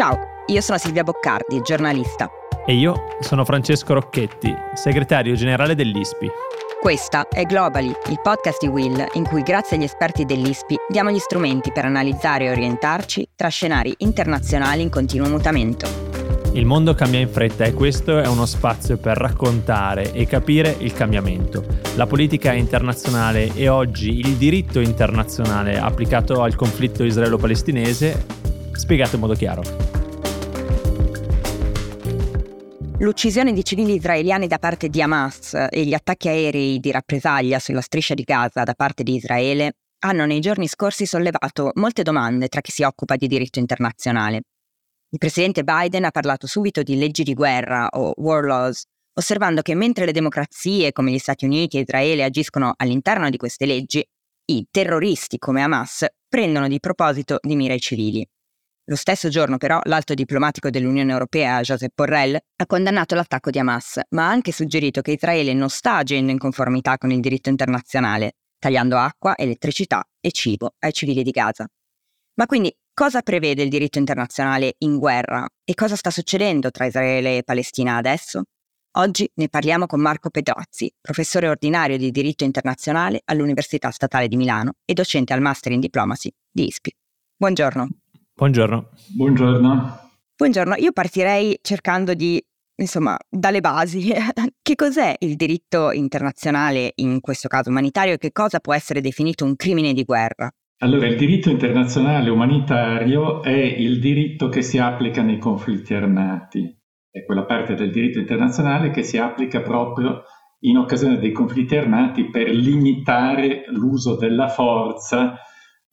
Ciao, io sono Silvia Boccardi, giornalista. E io sono Francesco Rocchetti, segretario generale dell'ISPI. Questa è Globally, il podcast di Will in cui grazie agli esperti dell'ISPI diamo gli strumenti per analizzare e orientarci tra scenari internazionali in continuo mutamento. Il mondo cambia in fretta e questo è uno spazio per raccontare e capire il cambiamento, la politica internazionale e oggi il diritto internazionale applicato al conflitto israelo-palestinese spiegato in modo chiaro. L'uccisione di civili israeliani da parte di Hamas e gli attacchi aerei di rappresaglia sulla striscia di Gaza da parte di Israele hanno nei giorni scorsi sollevato molte domande tra chi si occupa di diritto internazionale. Il presidente Biden ha parlato subito di leggi di guerra o war laws, osservando che mentre le democrazie come gli Stati Uniti e Israele agiscono all'interno di queste leggi, i terroristi come Hamas prendono di proposito di mira i civili. Lo stesso giorno però l'alto diplomatico dell'Unione Europea, Josep Borrell, ha condannato l'attacco di Hamas, ma ha anche suggerito che Israele non sta agendo in conformità con il diritto internazionale, tagliando acqua, elettricità e cibo ai civili di Gaza. Ma quindi cosa prevede il diritto internazionale in guerra e cosa sta succedendo tra Israele e Palestina adesso? Oggi ne parliamo con Marco Pedrazzi, professore ordinario di diritto internazionale all'Università Statale di Milano e docente al Master in Diplomacy di ISPI. Buongiorno. Buongiorno. Buongiorno. Buongiorno, io partirei cercando di, insomma, dalle basi. che cos'è il diritto internazionale, in questo caso umanitario, e che cosa può essere definito un crimine di guerra? Allora, il diritto internazionale umanitario è il diritto che si applica nei conflitti armati, è quella parte del diritto internazionale che si applica proprio in occasione dei conflitti armati per limitare l'uso della forza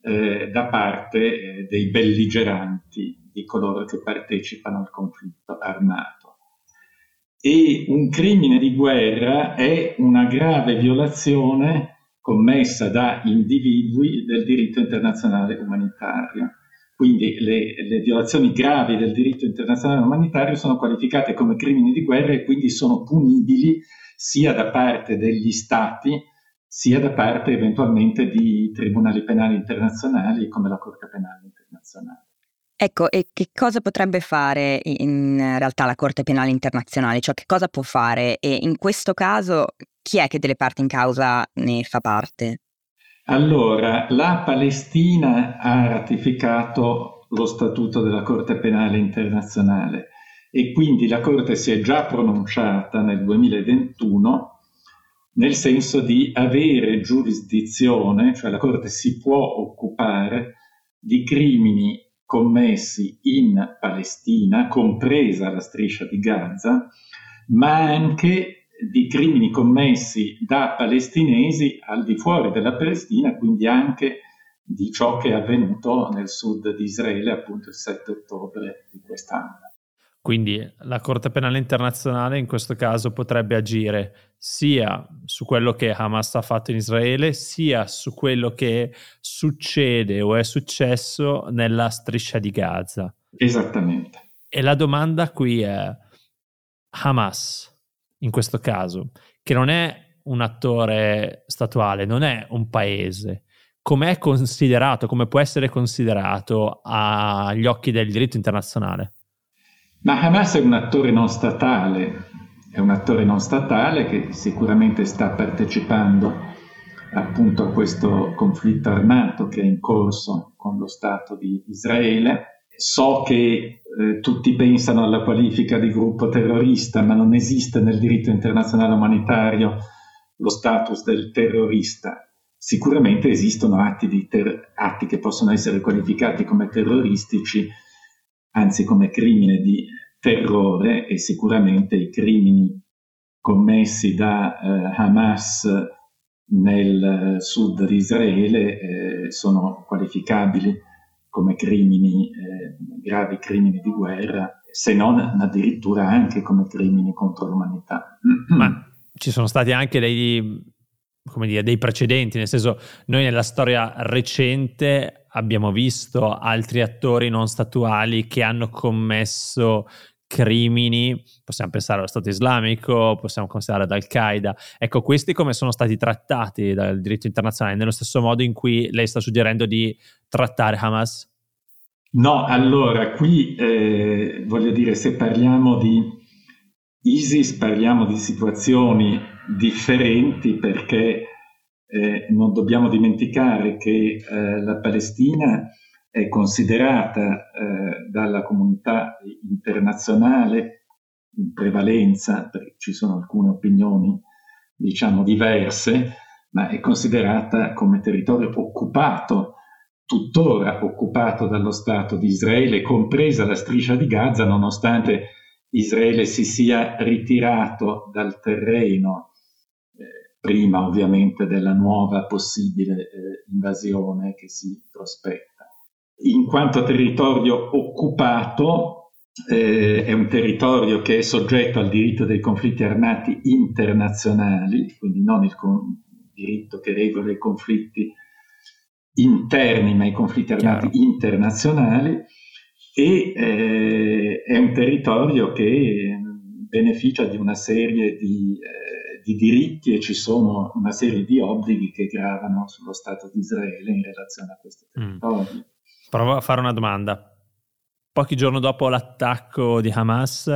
eh, da parte eh, dei belligeranti, di coloro che partecipano al conflitto armato. E un crimine di guerra è una grave violazione commessa da individui del diritto internazionale umanitario. Quindi le, le, violazioni gravi del diritto internazionale umanitario sono qualificate come crimini di guerra e quindi sono punibili sia da parte degli Stati sia da parte eventualmente di tribunali penali internazionali come la Corte Penale Internazionale. Ecco, e che cosa potrebbe fare in realtà la Corte Penale Internazionale? Cioè che cosa può fare? E in questo caso chi è che delle parti in causa ne fa parte? Allora, la Palestina ha ratificato lo statuto della Corte Penale Internazionale e quindi la Corte si è già pronunciata nel 2021 nel senso di avere giurisdizione, cioè la Corte si può occupare di crimini commessi in Palestina, compresa la striscia di Gaza, ma anche di crimini commessi da palestinesi al di fuori della Palestina, quindi anche di ciò che è avvenuto nel sud di Israele appunto il 7 ottobre di quest'anno. Quindi la Corte Penale Internazionale in questo caso potrebbe agire sia su quello che Hamas ha fatto in Israele, sia su quello che succede o è successo nella striscia di Gaza. Esattamente. E la domanda qui è Hamas, in questo caso, che non è un attore statuale, non è un paese, com'è considerato, come può essere considerato agli occhi del diritto internazionale? Ma Hamas è un attore non statale, è un attore non statale che sicuramente sta partecipando appunto a questo conflitto armato che è in corso con lo Stato di Israele. So che eh, tutti pensano alla qualifica di gruppo terrorista, ma non esiste nel diritto internazionale umanitario lo status del terrorista. Sicuramente esistono atti, ter- atti che possono essere qualificati come terroristici anzi come crimine di terrore e sicuramente i crimini commessi da eh, Hamas nel eh, sud di Israele eh, sono qualificabili come crimini, eh, gravi crimini di guerra, se non addirittura anche come crimini contro l'umanità. Ma ci sono stati anche dei, dire, dei precedenti, nel senso noi nella storia recente abbiamo visto altri attori non statuali che hanno commesso crimini, possiamo pensare allo Stato islamico, possiamo considerare ad Al-Qaeda. Ecco, questi come sono stati trattati dal diritto internazionale, nello stesso modo in cui lei sta suggerendo di trattare Hamas? No, allora qui eh, voglio dire, se parliamo di ISIS parliamo di situazioni differenti perché eh, non dobbiamo dimenticare che eh, la Palestina è considerata eh, dalla comunità internazionale in prevalenza, perché ci sono alcune opinioni diciamo diverse, ma è considerata come territorio occupato, tuttora occupato dallo Stato di Israele, compresa la striscia di Gaza, nonostante Israele si sia ritirato dal terreno eh, prima ovviamente della nuova possibile eh, invasione che si prospetta. In quanto territorio occupato, eh, è un territorio che è soggetto al diritto dei conflitti armati internazionali, quindi non il con- diritto che regola i conflitti interni, ma i conflitti armati Chiaro. internazionali, e eh, è un territorio che beneficia di una serie di, eh, di, diritti e ci sono una serie di obblighi che gravano sullo Stato di Israele in relazione a questo territorio. Mm. Provo a fare una domanda. Pochi giorni dopo l'attacco di Hamas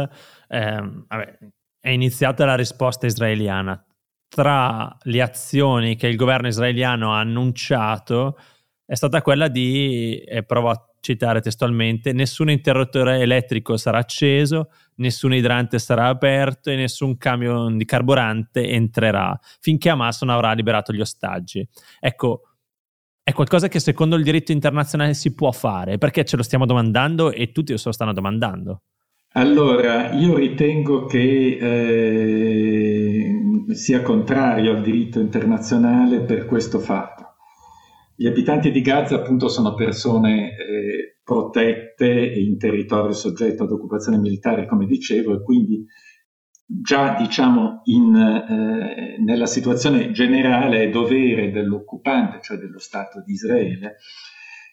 eh, vabbè, è iniziata la risposta israeliana. Tra le azioni che il governo israeliano ha annunciato è stata quella di, e provo a citare testualmente, nessun interruttore elettrico sarà acceso, nessun idrante sarà aperto e nessun camion di carburante entrerà finché Hamas non avrà liberato gli ostaggi. Ecco, è qualcosa che secondo il diritto internazionale si può fare, perché ce lo stiamo domandando e tutti se lo stanno domandando. Allora, io ritengo che eh, sia contrario al diritto internazionale per questo fatto. Gli abitanti di Gaza appunto sono persone eh, protette in territorio soggetto ad occupazione militare, come dicevo, e quindi già diciamo in, eh, nella situazione generale è dovere dell'occupante, cioè dello Stato di Israele,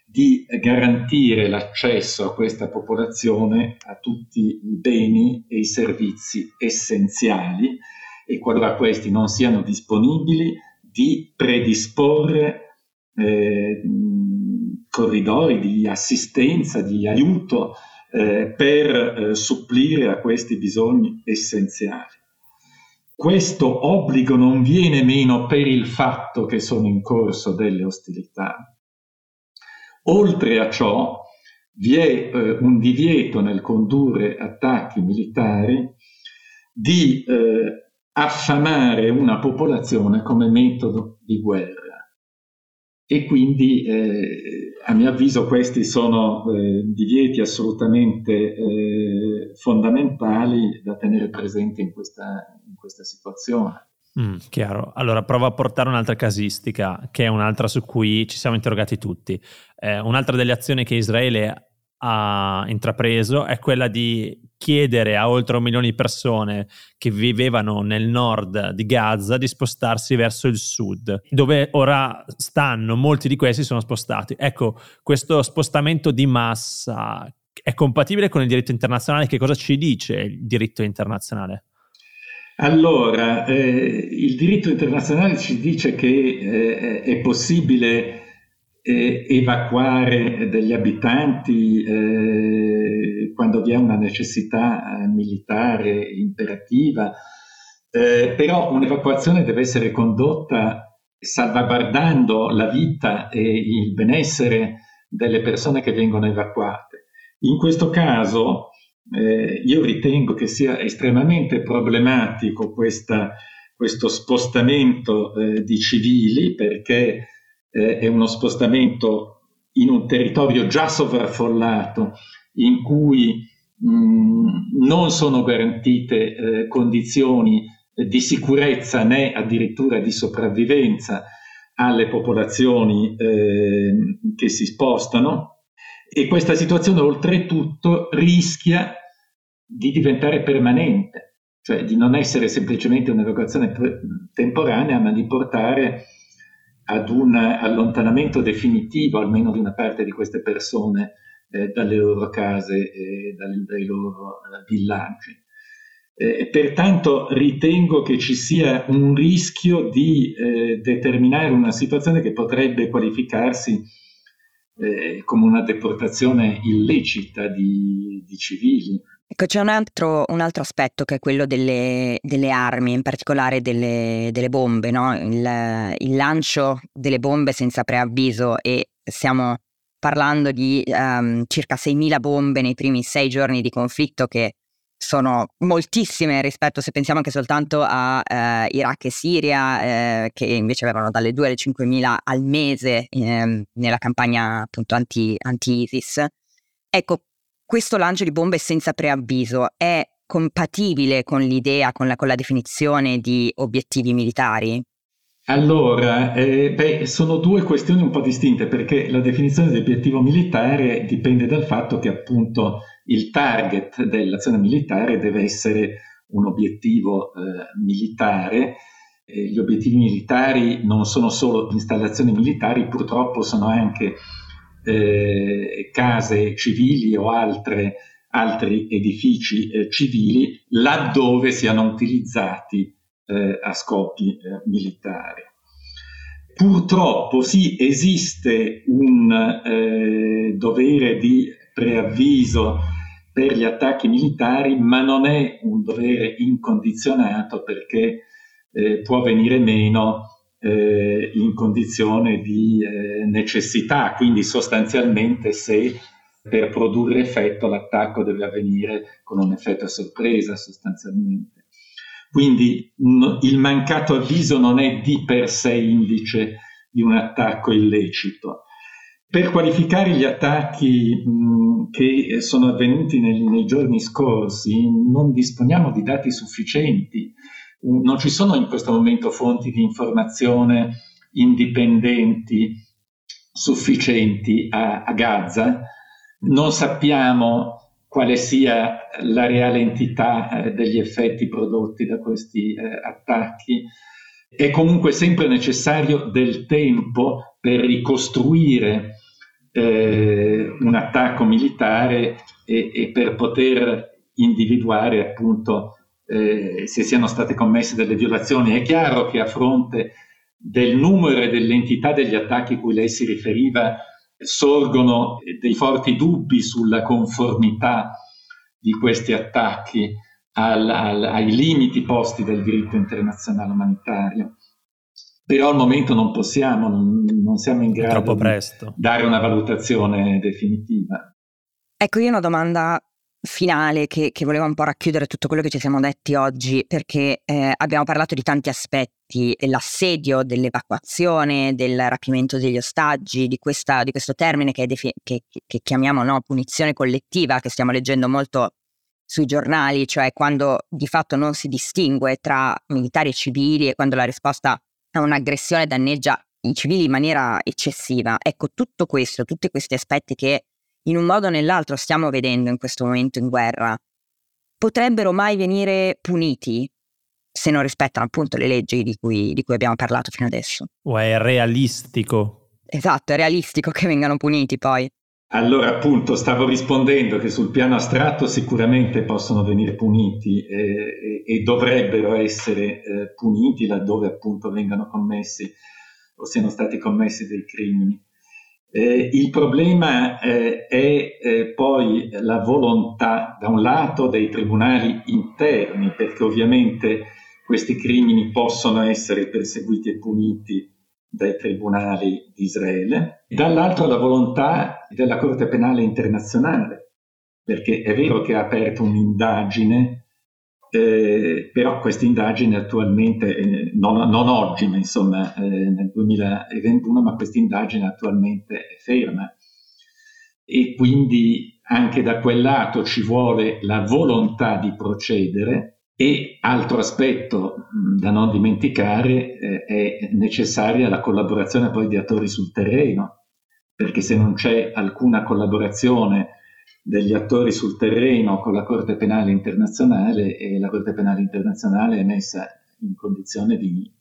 di garantire l'accesso a questa popolazione a tutti i beni e i servizi essenziali e qualora questi non siano disponibili di predisporre eh, corridoi di assistenza, di aiuto eh, per eh, supplire a questi bisogni essenziali. Questo obbligo non viene meno per il fatto che sono in corso delle ostilità. Oltre a ciò, vi è eh, un divieto nel condurre attacchi militari di eh, affamare una popolazione come metodo di guerra e quindi eh, a mio avviso questi sono eh, divieti assolutamente eh, fondamentali da tenere presenti in questa, in questa situazione. Mm, chiaro. Allora provo a portare un'altra casistica, che è un'altra su cui ci siamo interrogati tutti. Eh, un'altra delle azioni che Israele ha intrapreso è quella di chiedere a oltre un milione di persone che vivevano nel nord di Gaza di spostarsi verso il sud, dove ora stanno, molti di questi sono spostati. Ecco, questo spostamento di massa è compatibile con il diritto internazionale? Che cosa ci dice il diritto internazionale? Allora, eh, il diritto internazionale ci dice che eh, è possibile eh, evacuare degli abitanti eh, quando vi è una necessità eh, militare imperativa, eh, però un'evacuazione deve essere condotta salvaguardando la vita e il benessere delle persone che vengono evacuate. In questo caso eh, io ritengo che sia estremamente problematico questa, questo spostamento eh, di civili perché eh, è uno spostamento in un territorio già sovraffollato in cui mh, non sono garantite eh, condizioni di sicurezza né addirittura di sopravvivenza alle popolazioni eh, che si spostano. E questa situazione oltretutto rischia di diventare permanente, cioè di non essere semplicemente un'evacuazione temporanea, ma di portare ad un allontanamento definitivo almeno di una parte di queste persone eh, dalle loro case e dai, dai loro eh, villaggi. Eh, pertanto ritengo che ci sia un rischio di eh, determinare una situazione che potrebbe qualificarsi eh, come una deportazione illecita di, di civili. Ecco, c'è un altro, un altro, aspetto che è quello delle, delle armi, in particolare delle, delle bombe, no? il, il, lancio delle bombe senza preavviso e stiamo parlando di um, circa 6.000 bombe nei primi sei giorni di conflitto che sono moltissime rispetto se pensiamo anche soltanto a eh, Iraq e Siria eh, che invece avevano dalle 2 alle 5.000 al mese eh, nella campagna appunto anti, anti-ISIS. Ecco, questo lancio di bombe senza preavviso è compatibile con l'idea, con la, con la definizione di obiettivi militari? Allora, eh, beh, sono due questioni un po' distinte perché la definizione di obiettivo militare dipende dal fatto che appunto il target dell'azione militare deve essere un obiettivo eh, militare. Eh, gli obiettivi militari non sono solo installazioni militari, purtroppo sono anche eh, case civili o altre, altri edifici eh, civili laddove siano utilizzati eh, a scopi eh, militari. Purtroppo sì, esiste un eh, dovere di preavviso per gli attacchi militari, ma non è un dovere incondizionato perché eh, può venire meno eh, in condizione di eh, necessità, quindi sostanzialmente se per produrre effetto l'attacco deve avvenire con un effetto a sorpresa sostanzialmente. Quindi no, il mancato avviso non è di per sé indice di un attacco illecito. Per qualificare gli attacchi mh, che sono avvenuti nei, nei, giorni scorsi non disponiamo di dati sufficienti, non ci sono in questo momento fonti di informazione indipendenti sufficienti a, a Gaza, non sappiamo quale sia la reale entità eh, degli effetti prodotti da questi eh, attacchi. È comunque sempre necessario del tempo per ricostruire eh, un attacco militare e, e, per poter individuare appunto eh, se siano state commesse delle violazioni. È chiaro che a fronte del numero e dell'entità degli attacchi a cui lei si riferiva, sorgono dei forti dubbi sulla conformità di questi attacchi al, al, ai limiti posti dal diritto internazionale umanitario. Però al momento non possiamo, non, non siamo in grado di dare una valutazione definitiva. Ecco, io ho una domanda finale che, che voleva un po' racchiudere tutto quello che ci siamo detti oggi, perché eh, abbiamo parlato di tanti aspetti, l'assedio dell'evacuazione, del rapimento degli ostaggi, di, questa, di questo termine che, defi- che, che chiamiamo no, punizione collettiva, che stiamo leggendo molto sui giornali, cioè quando di fatto non si distingue tra militari e civili e quando la risposta a un'aggressione danneggia i civili in maniera eccessiva. Ecco, tutto questo, tutti questi aspetti che in un modo o nell'altro stiamo vedendo in questo momento in guerra, potrebbero mai venire puniti se non rispettano appunto le leggi di cui, di cui abbiamo parlato fino adesso. O è realistico? Esatto, è realistico che vengano puniti poi. Allora, appunto, stavo rispondendo che sul piano astratto sicuramente possono venire puniti eh, e, e, dovrebbero essere eh, puniti laddove appunto vengano commessi o siano stati commessi dei crimini. Eh, il problema eh, è eh, poi la volontà, da un lato, dei tribunali interni, perché ovviamente questi crimini possono essere perseguiti e puniti dai tribunali di Israele, dall'altro la volontà della Corte Penale Internazionale, perché è vero che ha aperto un'indagine eh, però questa indagine attualmente, eh, non, non, oggi, ma insomma eh, nel 2021, ma questa indagine attualmente è ferma. E quindi anche da quel lato ci vuole la volontà di procedere e altro aspetto mh, da non dimenticare eh, è necessaria la collaborazione poi di attori sul terreno, perché se non c'è alcuna collaborazione degli attori sul terreno con la Corte Penale Internazionale e la Corte Penale Internazionale è messa in condizione di,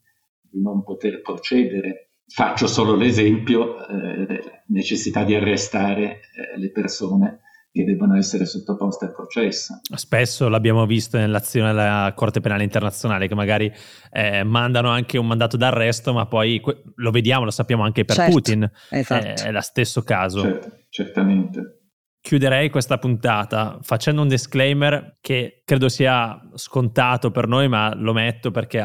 di non poter procedere. Faccio solo l'esempio eh, della necessità di arrestare eh, le persone che devono essere sottoposte a processo. Spesso l'abbiamo visto nell'azione della Corte Penale Internazionale che magari eh, mandano anche un mandato d'arresto, ma poi lo vediamo, lo sappiamo anche per certo, Putin, esatto. è lo stesso caso. Certo, certamente chiuderei questa puntata facendo un disclaimer che credo sia scontato per noi, ma lo metto perché,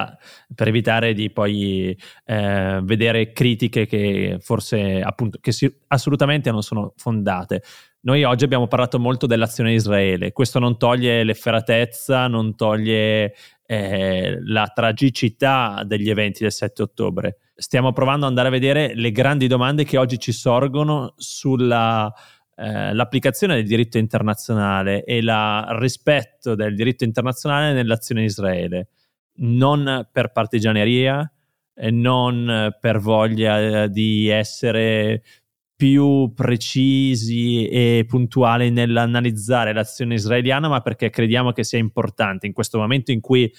per evitare di poi eh, vedere critiche che forse appunto che si, assolutamente non sono fondate. Noi oggi abbiamo parlato molto dell'azione di Israele, questo non toglie l'efferatezza, non toglie eh, la tragicità degli eventi del 7 ottobre. Stiamo provando ad andare a vedere le grandi domande che oggi ci sorgono sulla eh, l'applicazione del diritto internazionale e il rispetto del diritto internazionale nell'azione di Israele, non per partigianeria, non per voglia di essere più precisi e puntuali nell'analizzare l'azione israeliana, ma perché crediamo che sia importante. In questo momento in cui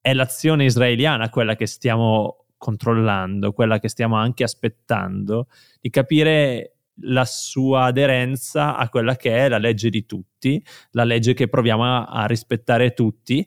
è l'azione israeliana quella che stiamo controllando, quella che stiamo anche aspettando, di capire la sua aderenza a quella che è la legge di tutti, la legge che proviamo a, a rispettare tutti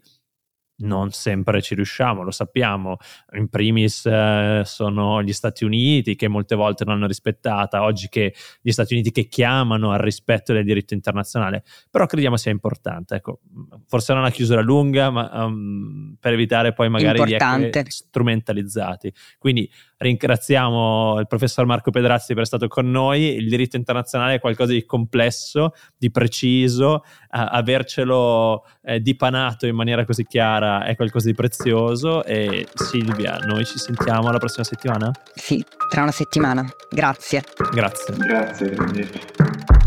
non sempre ci riusciamo, lo sappiamo. In primis eh, sono gli Stati Uniti che molte volte non hanno rispettata, oggi che gli Stati Uniti che chiamano al rispetto del diritto internazionale, però crediamo sia importante. Ecco, forse non una chiusura lunga, ma um, per evitare poi magari importante. di essere strumentalizzati. Quindi ringraziamo il professor Marco Pedrazzi per essere stato con noi. Il diritto internazionale è qualcosa di complesso, di preciso, uh, avercelo eh, dipanato in maniera così chiara è qualcosa di prezioso e Silvia, noi ci sentiamo la prossima settimana? Sì, tra una settimana. Grazie. Grazie. Grazie.